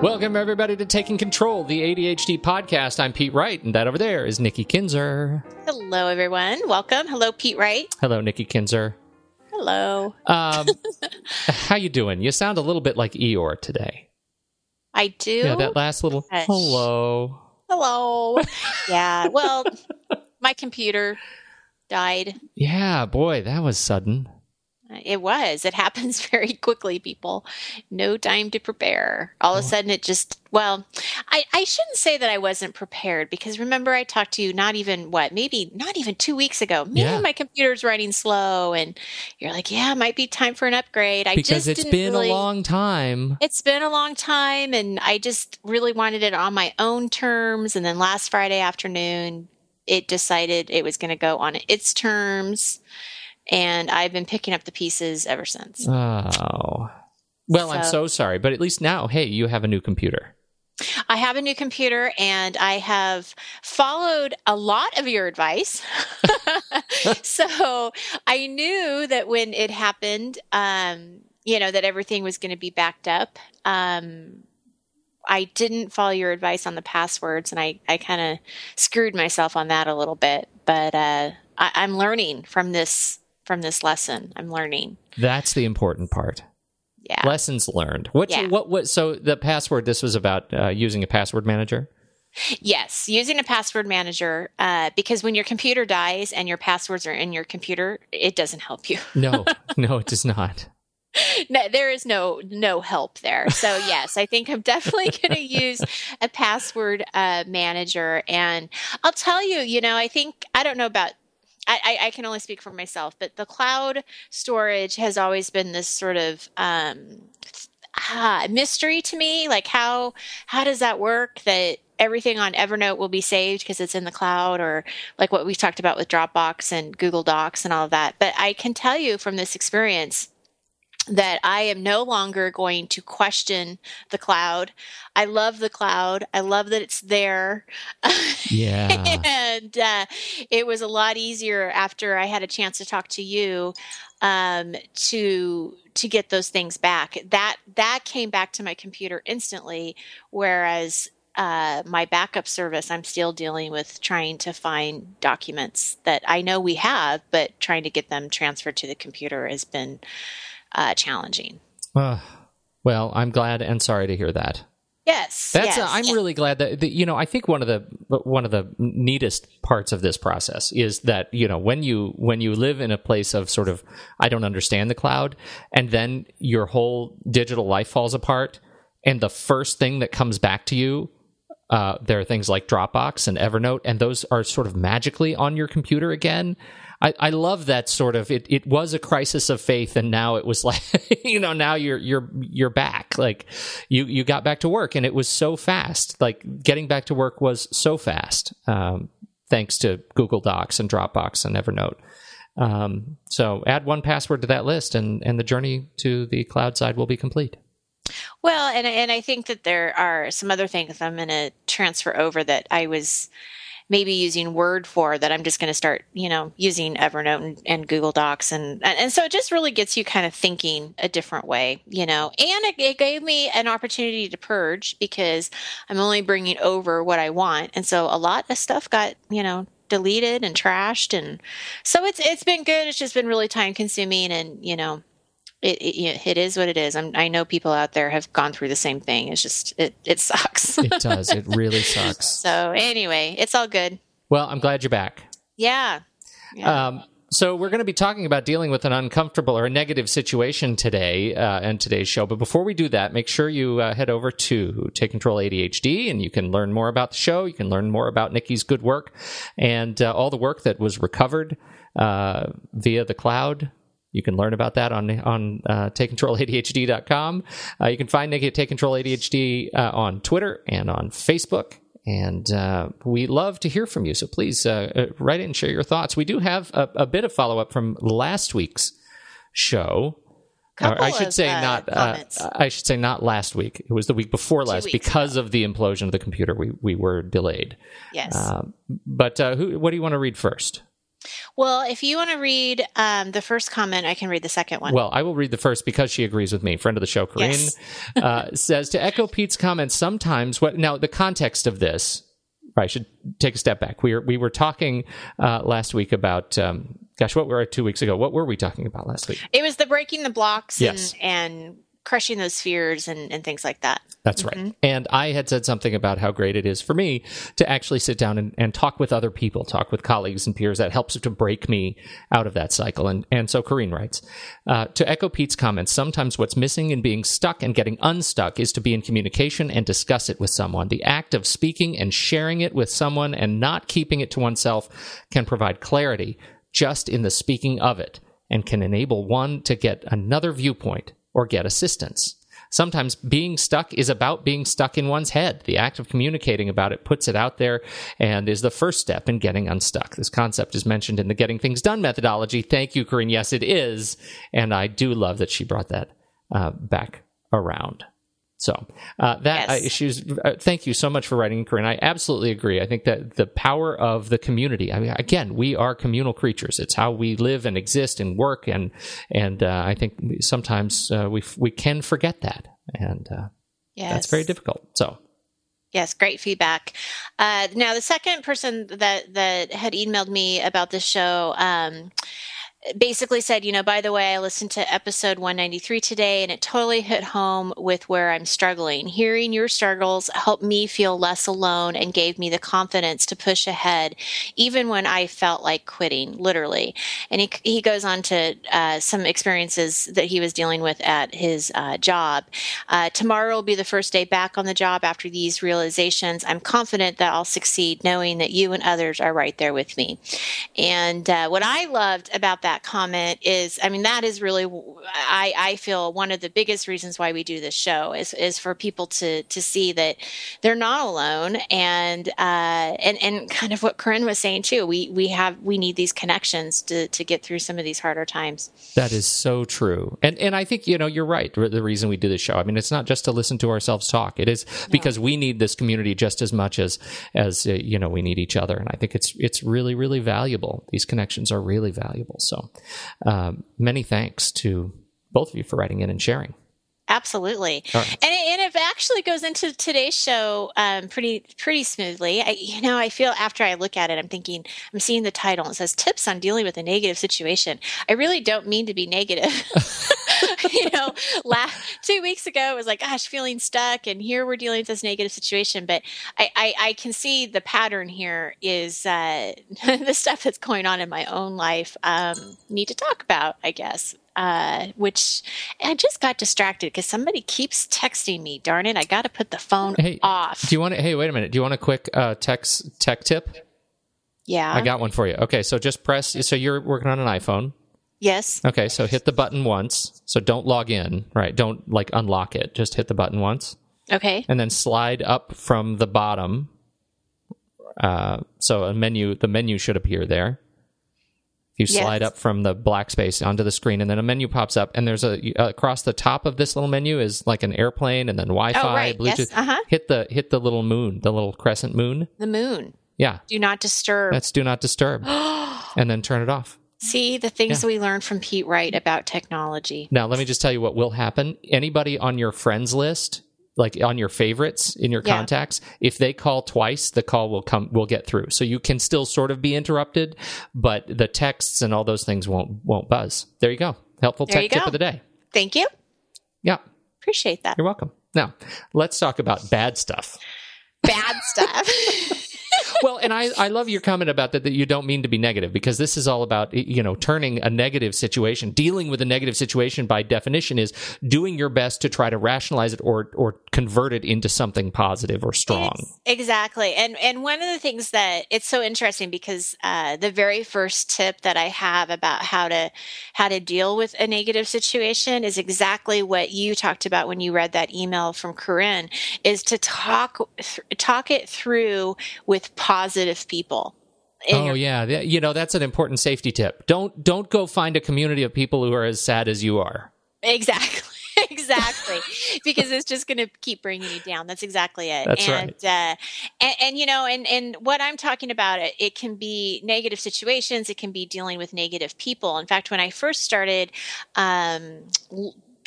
Welcome, everybody, to Taking Control, the ADHD podcast. I'm Pete Wright, and that over there is Nikki Kinzer. Hello, everyone. Welcome. Hello, Pete Wright. Hello, Nikki Kinzer. Hello. Um, how you doing? You sound a little bit like Eeyore today. I do. Yeah, that last little Hush. hello. Hello. yeah. Well, my computer died. Yeah, boy, that was sudden. It was. It happens very quickly, people. No time to prepare. All of a oh. sudden, it just, well, I, I shouldn't say that I wasn't prepared because remember, I talked to you not even, what, maybe not even two weeks ago. Man, Yeah. my computer's running slow. And you're like, yeah, it might be time for an upgrade. I Because just it's been really- a long time. It's been a long time, and I just really wanted it on my own terms. And then last Friday afternoon, it decided it was going to go on its terms. And I've been picking up the pieces ever since. Oh. Well, I'm So- so sorry, but at least now, hey, you have a new computer. I have a new computer, and I have followed a lot of your advice. so I knew that when it happened, um, you know, that everything was going to be backed up. Um, I didn't follow your advice on the passwords, and I, I kind of screwed myself on that a little bit. But uh, I, I'm learning from this from this lesson. I'm learning. That's the important part. Yeah. Lessons learned. What? Yeah. What? What? So the password. This was about uh, using a password manager. Yes, using a password manager uh, because when your computer dies and your passwords are in your computer, it doesn't help you. No, no, it does not. no, there is no no help there. So yes, I think I'm definitely going to use a password uh, manager, and I'll tell you, you know, I think I don't know about. I, I, can only speak for myself, but the cloud storage has always been this sort of um, ah, mystery to me. Like how how does that work? That everything on Evernote will be saved because it's in the cloud, or like what we've talked about with Dropbox and Google Docs and all of that. But I can tell you from this experience that I am no longer going to question the cloud. I love the cloud. I love that it's there. Yeah. and uh, it was a lot easier after I had a chance to talk to you um, to to get those things back. That that came back to my computer instantly, whereas uh, my backup service, I'm still dealing with trying to find documents that I know we have, but trying to get them transferred to the computer has been uh, challenging. Uh, well, I'm glad and sorry to hear that. Yes, That's. yes. uh, I'm really glad that, that you know. I think one of the one of the neatest parts of this process is that you know when you when you live in a place of sort of I don't understand the cloud, and then your whole digital life falls apart, and the first thing that comes back to you. Uh, there are things like Dropbox and Evernote, and those are sort of magically on your computer again. I, I love that sort of it, it was a crisis of faith and now it was like you know now you're you're you're back. Like you you got back to work and it was so fast. Like getting back to work was so fast um, thanks to Google Docs and Dropbox and Evernote. Um, so add 1Password to that list and and the journey to the cloud side will be complete. Well, and and I think that there are some other things I'm going to transfer over that I was maybe using Word for that I'm just going to start, you know, using Evernote and, and Google Docs, and, and so it just really gets you kind of thinking a different way, you know. And it, it gave me an opportunity to purge because I'm only bringing over what I want, and so a lot of stuff got, you know, deleted and trashed, and so it's it's been good. It's just been really time consuming, and you know, it, it it is what it is. I'm, I know people out there have gone through the same thing. It's just it it sucks. it does it really sucks so anyway, it's all good. well I'm glad you're back Yeah. Yeah. Um, so we're going to be talking about dealing with an uncomfortable or a negative situation today uh, in today's show. But before we do that, make sure you uh, head over to Take Control ADHD, and you can learn more about the show. You can learn more about Nikki's good work and uh, all the work that was recovered uh, via the cloud. You can learn about that on on uh, TakeControlADHD.com. Uh, you can find Nikki at Take Control ADHD uh, on Twitter and on Facebook. And uh, we love to hear from you. So please uh, uh, write in and share your thoughts. We do have a, a bit of follow up from last week's show. Couple I should of, say uh, not. Uh. I should say not last week. It was the week before last weeks because of the implosion of the computer. We we were delayed. yes. Um, but uh, who? What do you want to read first? Well, if you want to read um, the first comment, I can read the second one. Well, I will read the first because she agrees with me. Friend of the show, Corinne, Yes. uh, says to echo Pete's comments. Sometimes, what now the context of this? I should take a step back. We were we were talking uh, last week about. Um, gosh, what were two weeks ago? What were we talking about last week? it was the breaking the blocks Yes. and, and crushing those fears and, and things like that. That's right. And I had said something about how great it is for me to actually sit down and, and talk with other people, talk with colleagues and peers. That helps to break me out of that cycle. And, and so Corinne writes uh, To echo Pete's comments, sometimes what's missing in being stuck and getting unstuck is to be in communication and discuss it with someone. The act of speaking and sharing it with someone and not keeping it to oneself can provide clarity just in the speaking of it and can enable one to get another viewpoint or get assistance. Sometimes being stuck is about being stuck in one's head. The act of communicating about it puts it out there and is the first step in getting unstuck. This concept is mentioned in the Getting Things Done methodology. Thank you, Corinne. Yes, it is. And I do love that she brought that uh, back around. So uh, that Yes. uh, she's. Uh, thank you so much for writing, Corinne. I absolutely agree. I think that the power of the community. I mean, again, we are communal creatures. It's how we live and exist and work, and and uh, I think sometimes uh, we we can forget that, and uh, Yes. that's very difficult. So Yes, great feedback. Uh, now, the second person that that had emailed me about this show um, basically said, you know, by the way, I listened to episode 193 today, and it totally hit home with where I'm struggling. Hearing your struggles helped me feel less alone and gave me the confidence to push ahead, even when I felt like quitting, literally. And he he goes on to uh, some experiences that he was dealing with at his uh, job. Uh, tomorrow will be the first day back on the job after these realizations. I'm confident that I'll succeed, knowing that you and others are right there with me. And uh, what I loved about that comment is, I mean, that is really, I, I feel one of the biggest reasons why we do this show is, is for people to to see that they're not alone, and uh, and and kind of what Corinne was saying too. We we have we need these connections to to get through some of these harder times. That is so true. And and I think, you know, you're right. The reason we do this show. I mean, it's not just to listen to ourselves talk. It is because we need this community just as much as as uh, you know, we need each other. And I think it's it's really really valuable. These connections are really valuable. So, um, many thanks to both of you for writing in and sharing. Absolutely, right. and it, and it actually goes into today's show um, pretty pretty smoothly. I, you know, I feel after I look at it, I'm thinking I'm seeing the title. and It says "Tips on Dealing with a Negative Situation." I really don't mean to be negative. you know, last, two weeks ago it was like, gosh, feeling stuck, and here we're dealing with this negative situation. But I, I, I can see the pattern here is uh, the stuff that's going on in my own life. Um, need to talk about, I guess. Uh, which I just got distracted because somebody keeps texting me. Darn it! I got to put the phone Hey, off. Do you want to? Hey, wait a minute. Do you want a quick uh, text tech tip? yeah. I got one for you. Okay, so just press. So you're working on an iPhone. yes. Okay, so hit the button once. So don't log in, right? Don't like unlock it. Just hit the button once, Okay. and then slide up from the bottom. Uh, so a menu, the menu should appear there. You Yes. slide up from the black space onto the screen, and then a menu pops up, and there's a uh, across the top of this little menu is like an airplane, and then Wi-Fi, Oh, right. Bluetooth. Yes. Uh-huh. Hit the hit the little moon, the little crescent moon. The moon. Yeah, Do not disturb. that's do not disturb, and then turn it off. See the things we learned from Pete Wright about technology. Now, let me just tell you what will happen. Anybody on your friends list, like on your favorites in your Yeah. contacts, if they call twice, the call will come will get through. So you can still sort of be interrupted, but the texts and all those things won't won't buzz. There you go. Helpful There tech tip of the day. Thank you. Yeah, Appreciate that. you're welcome. Now, let's talk about bad stuff. Bad stuff. well, and I, I love your comment about that, that you don't mean to be negative because this is all about, you know, turning a negative situation, dealing with a negative situation by definition is doing your best to try to rationalize it or, or convert it into something positive or strong. It's- exactly. And and one of the things that it's so interesting because uh, the very first tip that I have about how to how to deal with a negative situation is exactly what you talked about when you read that email from Corinne is to talk th- talk it through with positive people. in Oh your- yeah, you know that's an important safety tip. Don't don't go find a community of people who are as sad as you are. Exactly. exactly. exactly. Because it's just going to keep bringing you down. That's exactly it. That's and, right. Uh, and, and, you know, and, and what I'm talking about, it, it can be negative situations. It can be dealing with negative people. In fact, when I first started, um,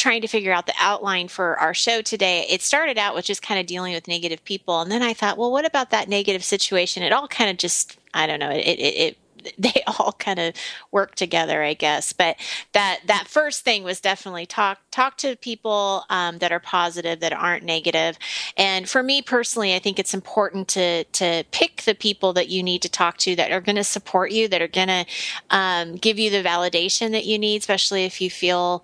trying to figure out the outline for our show today, it started out with just kind of dealing with negative people. And then I thought, well, what about that negative situation? It all kind of just, I don't know, it, it, it they all kind of work together, I guess. But that that first thing was definitely talk talk to people um, that are positive, that aren't negative. And for me personally, I think it's important to to pick the people that you need to talk to that are going to support you, that are going to um, give you the validation that you need, especially if you feel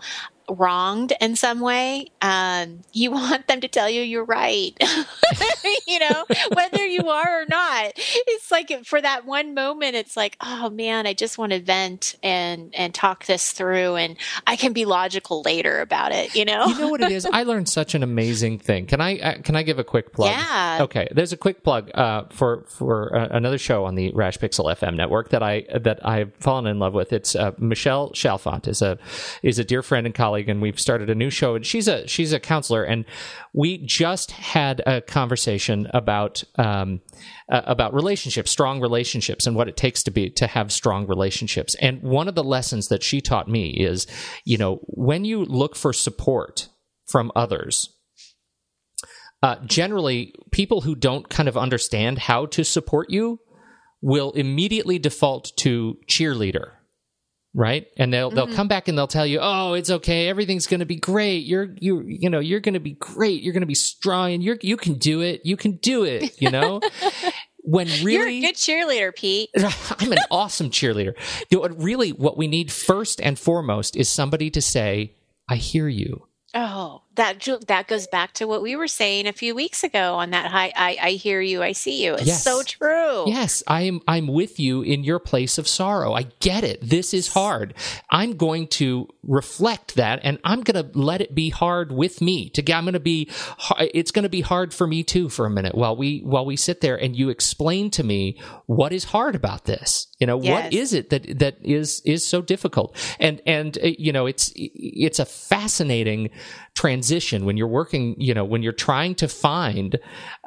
wronged in some way, um, you want them to tell you you're right. you know, whether you are or not. It's like for that one moment, it's like, oh man, I just want to vent and and talk this through, and I can be logical later about it. You know. You know what it is? I learned such an amazing thing. Can I uh, can I give a quick plug? Yeah. Okay. There's a quick plug uh, for for uh, another show on the Rash Pixel FM network that I that I've fallen in love with. It's uh, Michelle Chalfant is a is a dear friend and colleague colleague and we've started a new show and she's a she's a counselor and we just had a conversation about um, uh, about relationships strong relationships and what it takes to be to have strong relationships. And one of the lessons that she taught me is you know when you look for support from others uh, generally people who don't kind of understand how to support you will immediately default to cheerleader right? And they'll they'll mm-hmm. come back and they'll tell you oh it's okay. Everything's going to be great. You're you you know you're going to be great. You're going to be strong and you're you can do it. You can do it you know? When really you're a good cheerleader pete. I'm an awesome cheerleader. Really what we need first and foremost is somebody to say i hear you. Oh that that goes back to what we were saying a few weeks ago on that I, I, I hear you I see you. It's yes. so true. Yes I'm I'm with you in your place of sorrow. I get it. This is hard. I'm going to reflect that and I'm going to let it be hard with me to I'm going to be it's going to be hard for me too for a minute while we while we sit there and you explain to me what is hard about this. You know yes. what is it that that is is so difficult? And and uh, you know it's it's a fascinating transition when you're working you know when you're trying to find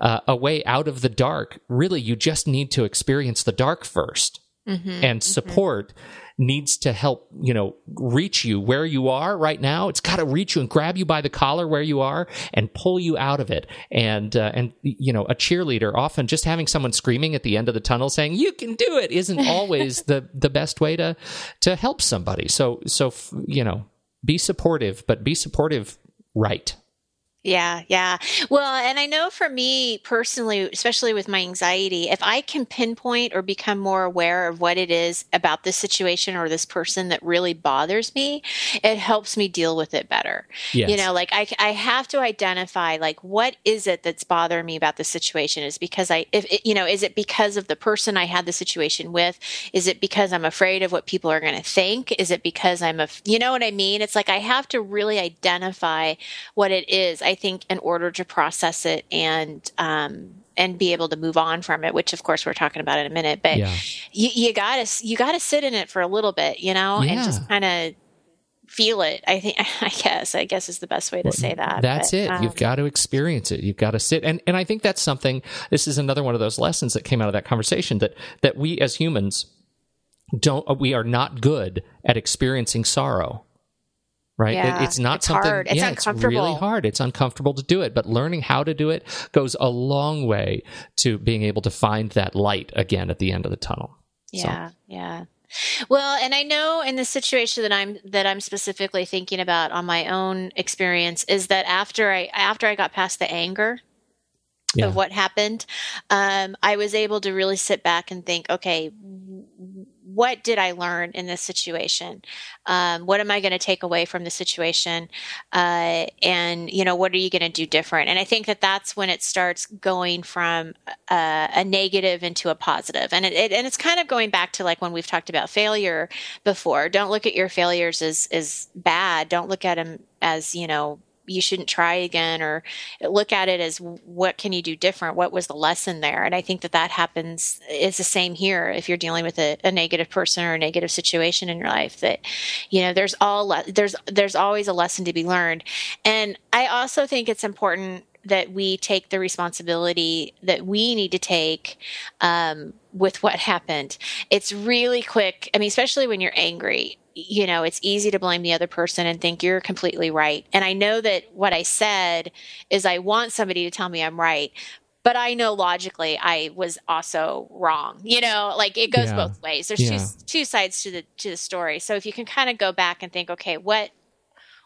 uh, a way out of the dark really you just need to experience the dark 1st mm-hmm, and mm-hmm. support mm-hmm. needs to help you know reach you where you are right now it's got to reach you and grab you by the collar where you are and pull you out of it and uh, and you know a cheerleader often just having someone screaming at the end of the tunnel saying you can do it isn't always the the best way to to help somebody so so you know be supportive but be supportive right. Yeah, yeah. Well, and I know for me personally, especially with my anxiety, if I can pinpoint or become more aware of what it is about this situation or this person that really bothers me, it helps me deal with it better. Yes. You know, like I, I have to identify like what is it that's bothering me about the situation? Is because I, if it, you know, is it because of the person I had the situation with? Is it because I'm afraid of what people are going to think? Is it because I'm a, you know what I mean? It's like I have to really identify what it is. I think, in order to process it and um, and be able to move on from it, which of course we're talking about in a minute. But yeah. you, you gotta you gotta sit in it for a little bit, you know, yeah. and just kind of feel it. I think I guess I guess is the best way to say that. That's but, it. Um, You've got to experience it. You've got to sit and and I think that's something. This is another one of those lessons that came out of that conversation that that we as humans don't we are not good at experiencing sorrow right? Yeah, it, it's not it's something. Hard. It's yeah, it's really hard. It's uncomfortable to do it, but learning how to do it goes a long way to being able to find that light again at the end of the tunnel. Yeah, so. yeah. Well, and I know in the situation that I'm that I'm specifically thinking about on my own experience is that after I after I got past the anger yeah. of what happened, um, I was able to really sit back and think, okay, what did I learn in this situation? Um, what am I going to take away from the situation? Uh, and, you know, what are you going to do different? And I think that that's when it starts going from uh, a negative into a positive. And it, it, and it's kind of going back to like when we've talked about failure before. Don't look at your failures as, as bad. Don't look at them as, you know, you shouldn't try again or look at it as what can you do different what was the lesson there and i think that that happens is the same here if you're dealing with a, a negative person or a negative situation in your life that you know there's all there's there's always a lesson to be learned and i also think it's important that we take the responsibility that we need to take um, with what happened. It's really quick. I mean, especially when you're angry, you know, it's easy to blame the other person and think you're completely right. And I know that what I said is I want somebody to tell me I'm right. But I know logically I was also wrong. You know, like it goes yeah. both ways. There's yeah. two two sides to the to the story. So if you can kind of go back and think, okay, what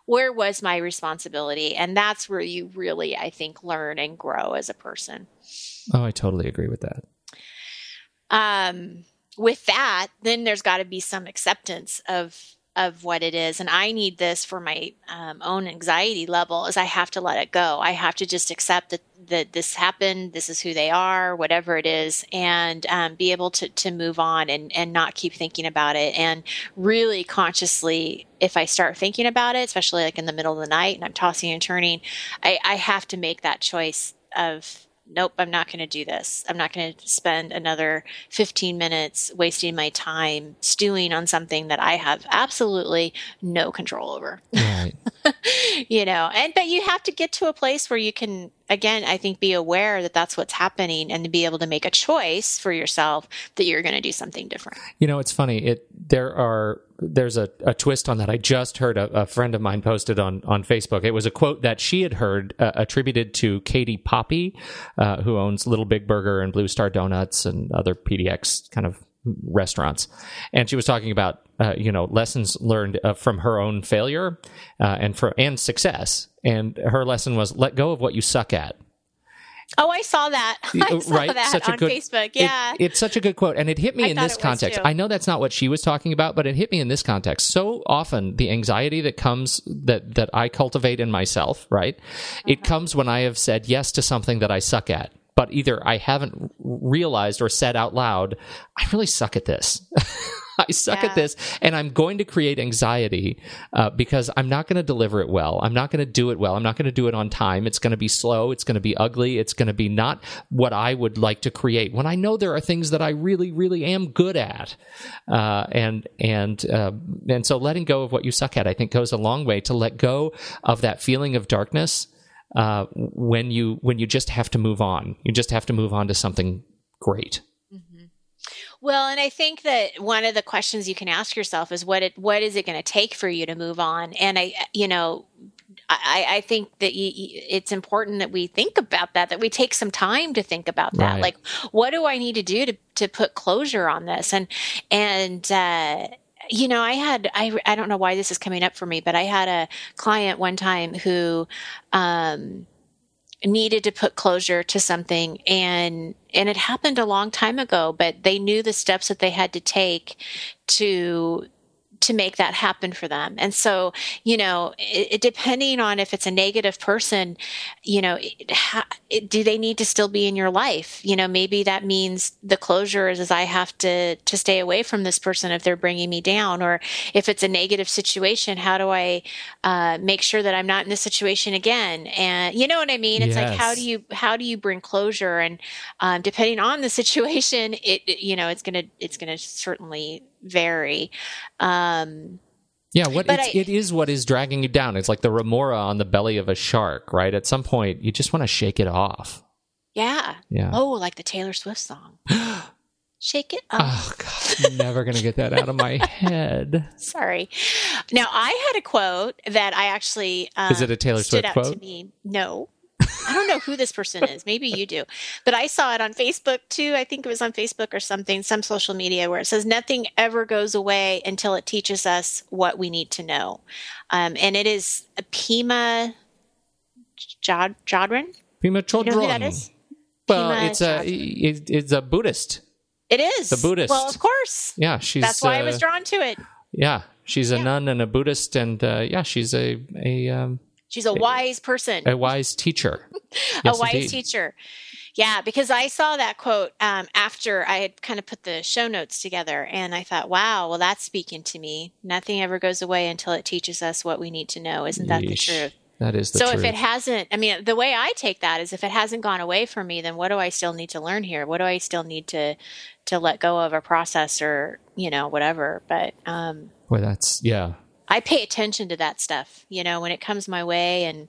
where was my responsibility? And that's where you really, I think, learn and grow as a person. Oh, I totally agree with that. Um, with that, then there's got to be some acceptance of of what it is. And i need this for my um, own anxiety level is i have to let it go. I have to just accept that, that this happened this is who they are whatever it is and um, be able to, to move on and, and not keep thinking about it. And really consciously if i start thinking about it especially like in the middle of the night and i'm tossing and turning i, I have to make that choice of nope, I'm not going to do this. I'm not going to spend another 15 minutes wasting my time stewing on something that I have absolutely no control over. Right. you know, and but you have to get to a place where you can again, I think be aware that that's what's happening and to be able to make a choice for yourself that you're going to do something different. You know, it's funny. It there are there's a, a twist on that. I just heard a, a, friend of mine posted on on Facebook. It was a quote that she had heard uh, attributed to Katie Poppe, uh, who owns Little Big Burger and Blue Star Donuts and other PDX kind of restaurants, and she was talking about uh, you know lessons learned uh, from her own failure uh, and for and success. And her lesson was let go of what you suck at. Oh, I saw that. I saw right? that such on a good, Facebook. Yeah. It, it's such a good quote. And it hit me I in this context. I know that's not what she was talking about, but it hit me in this context. So often the anxiety that comes that that I cultivate in myself, right? It uh-huh. comes when I have said yes to something that I suck at but either I haven't realized or said out loud, I really suck at this. I suck yeah. at this, and I'm going to create anxiety uh, because I'm not going to deliver it well. I'm not going to do it well. I'm not going to do it on time. It's going to be slow. It's going to be ugly. It's going to be not what I would like to create. When I know there are things that I really, really am good at, uh, and and uh, and so letting go of what you suck at, I think, goes a long way to let go of that feeling of darkness uh, when you when you just have to move on. You just have to move on to something great. Mm-hmm. Well, and I think that one of the questions you can ask yourself is what it what is it going to take for you to move on? And I, you know, I, I think that you, it's important that we think about that, that we take some time to think about that. Right. Like, what do I need to do to to put closure on this? And and uh, you know, I had, I, I don't know why this is coming up for me, but I had a client one time who, um, needed to put closure to something and and it happened a long time ago but they knew the steps that they had to take to to make that happen for them. And so, you know, it, depending on if it's a negative person, you know, it, it, do they need to still be in your life? You know, maybe that means the closure is, is I have to to stay away from this person if they're bringing me down, or if it's a negative situation, how do I uh, make sure that I'm not in this situation again? And you know what I mean? It's yes. like how do you how do you bring closure? And um, depending on the situation, it you know it's gonna it's gonna certainly vary. Um, yeah, what I, it is what is dragging you down. It's like the remora on the belly of a shark, right? At some point, you just want to shake it off. Yeah. Yeah. Oh, like the Taylor Swift song. shake it off. Oh God, I'm never gonna get that out of my head. Sorry. Now I had a quote that I actually um, is it a Taylor Swift quote? To me. No, I don't know who this person is. Maybe you do. But I saw it on Facebook too. I think it was on Facebook or something, some social media where it says nothing ever goes away until it teaches us what we need to know. Um, and it is a Pema Jod- Jodron. Pema Chodron. You know who that is? Well, Pema it's a it's a Buddhist. It is the Buddhist. Well, of course. Yeah, she's. That's why uh, I was drawn to it. Yeah, she's a yeah. nun and a Buddhist, and uh, yeah, she's a a um, She's a wise person. A wise teacher. Yes, a wise indeed. teacher. Yeah, because I saw that quote um, after I had kind of put the show notes together, and I thought, "Wow, well, that's speaking to me. Nothing ever goes away until it teaches us what we need to know." Isn't that Yeesh. the truth? That is the truth. so truth. if it hasn't, I mean, the way I take that is if it hasn't gone away from me, then what do I still need to learn here? What do I still need to to let go of a process or you know whatever? But um, Boy, that's yeah. I pay attention to that stuff. You know, when it comes my way, and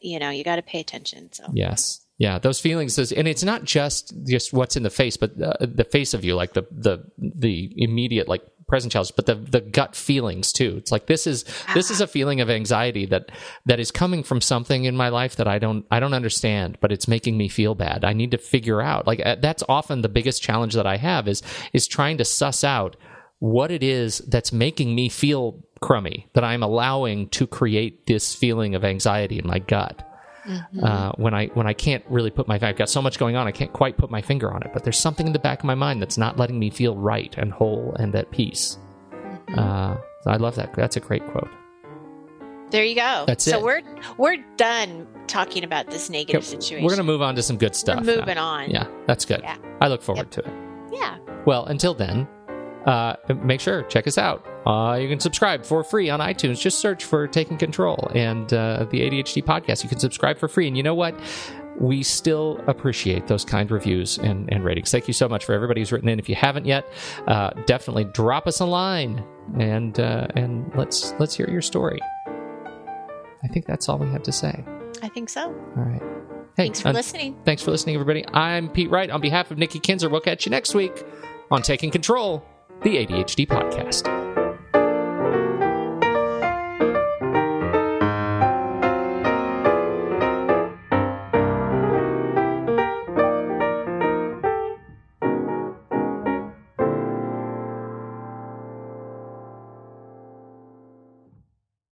you know, you got to pay attention. So Yes. Yeah, those feelings, those, and it's not just just what's in the face, but uh, the face of you, like the the the immediate like present challenge, but the the gut feelings too. It's like this is this is a feeling of anxiety that that is coming from something in my life that I don't I don't understand, but it's making me feel bad. I need to figure out. Like uh, that's often the biggest challenge that I have is is trying to suss out what it is that's making me feel crummy that I'm allowing to create this feeling of anxiety in my gut uh, when I when I can't really put my I've got so much going on I can't quite put my finger on it but there's something in the back of my mind that's not letting me feel right and whole and at peace uh, I love that that's a great quote there you go. That's so it. we're we're done talking about this negative Okay, situation. we're gonna move on to some good stuff We're now. moving on. yeah that's good Yeah. I look forward to it Yeah. Well, until then, uh, make sure check us out. Uh, you can subscribe for free on iTunes. Just search for Taking Control and uh, the ADHD podcast. You can subscribe for free. And you know what? We still appreciate those kind reviews and, and ratings. Thank you so much for everybody who's written in. If you haven't yet, uh, definitely drop us a line and uh, and let's let's hear your story. I think that's all we have to say. I think so. All right. Hey, Thanks for un- listening. Thanks for listening, everybody. I'm Pete Wright. On behalf of Nikki Kinzer, we'll catch you next week on Taking Control, the ADHD podcast.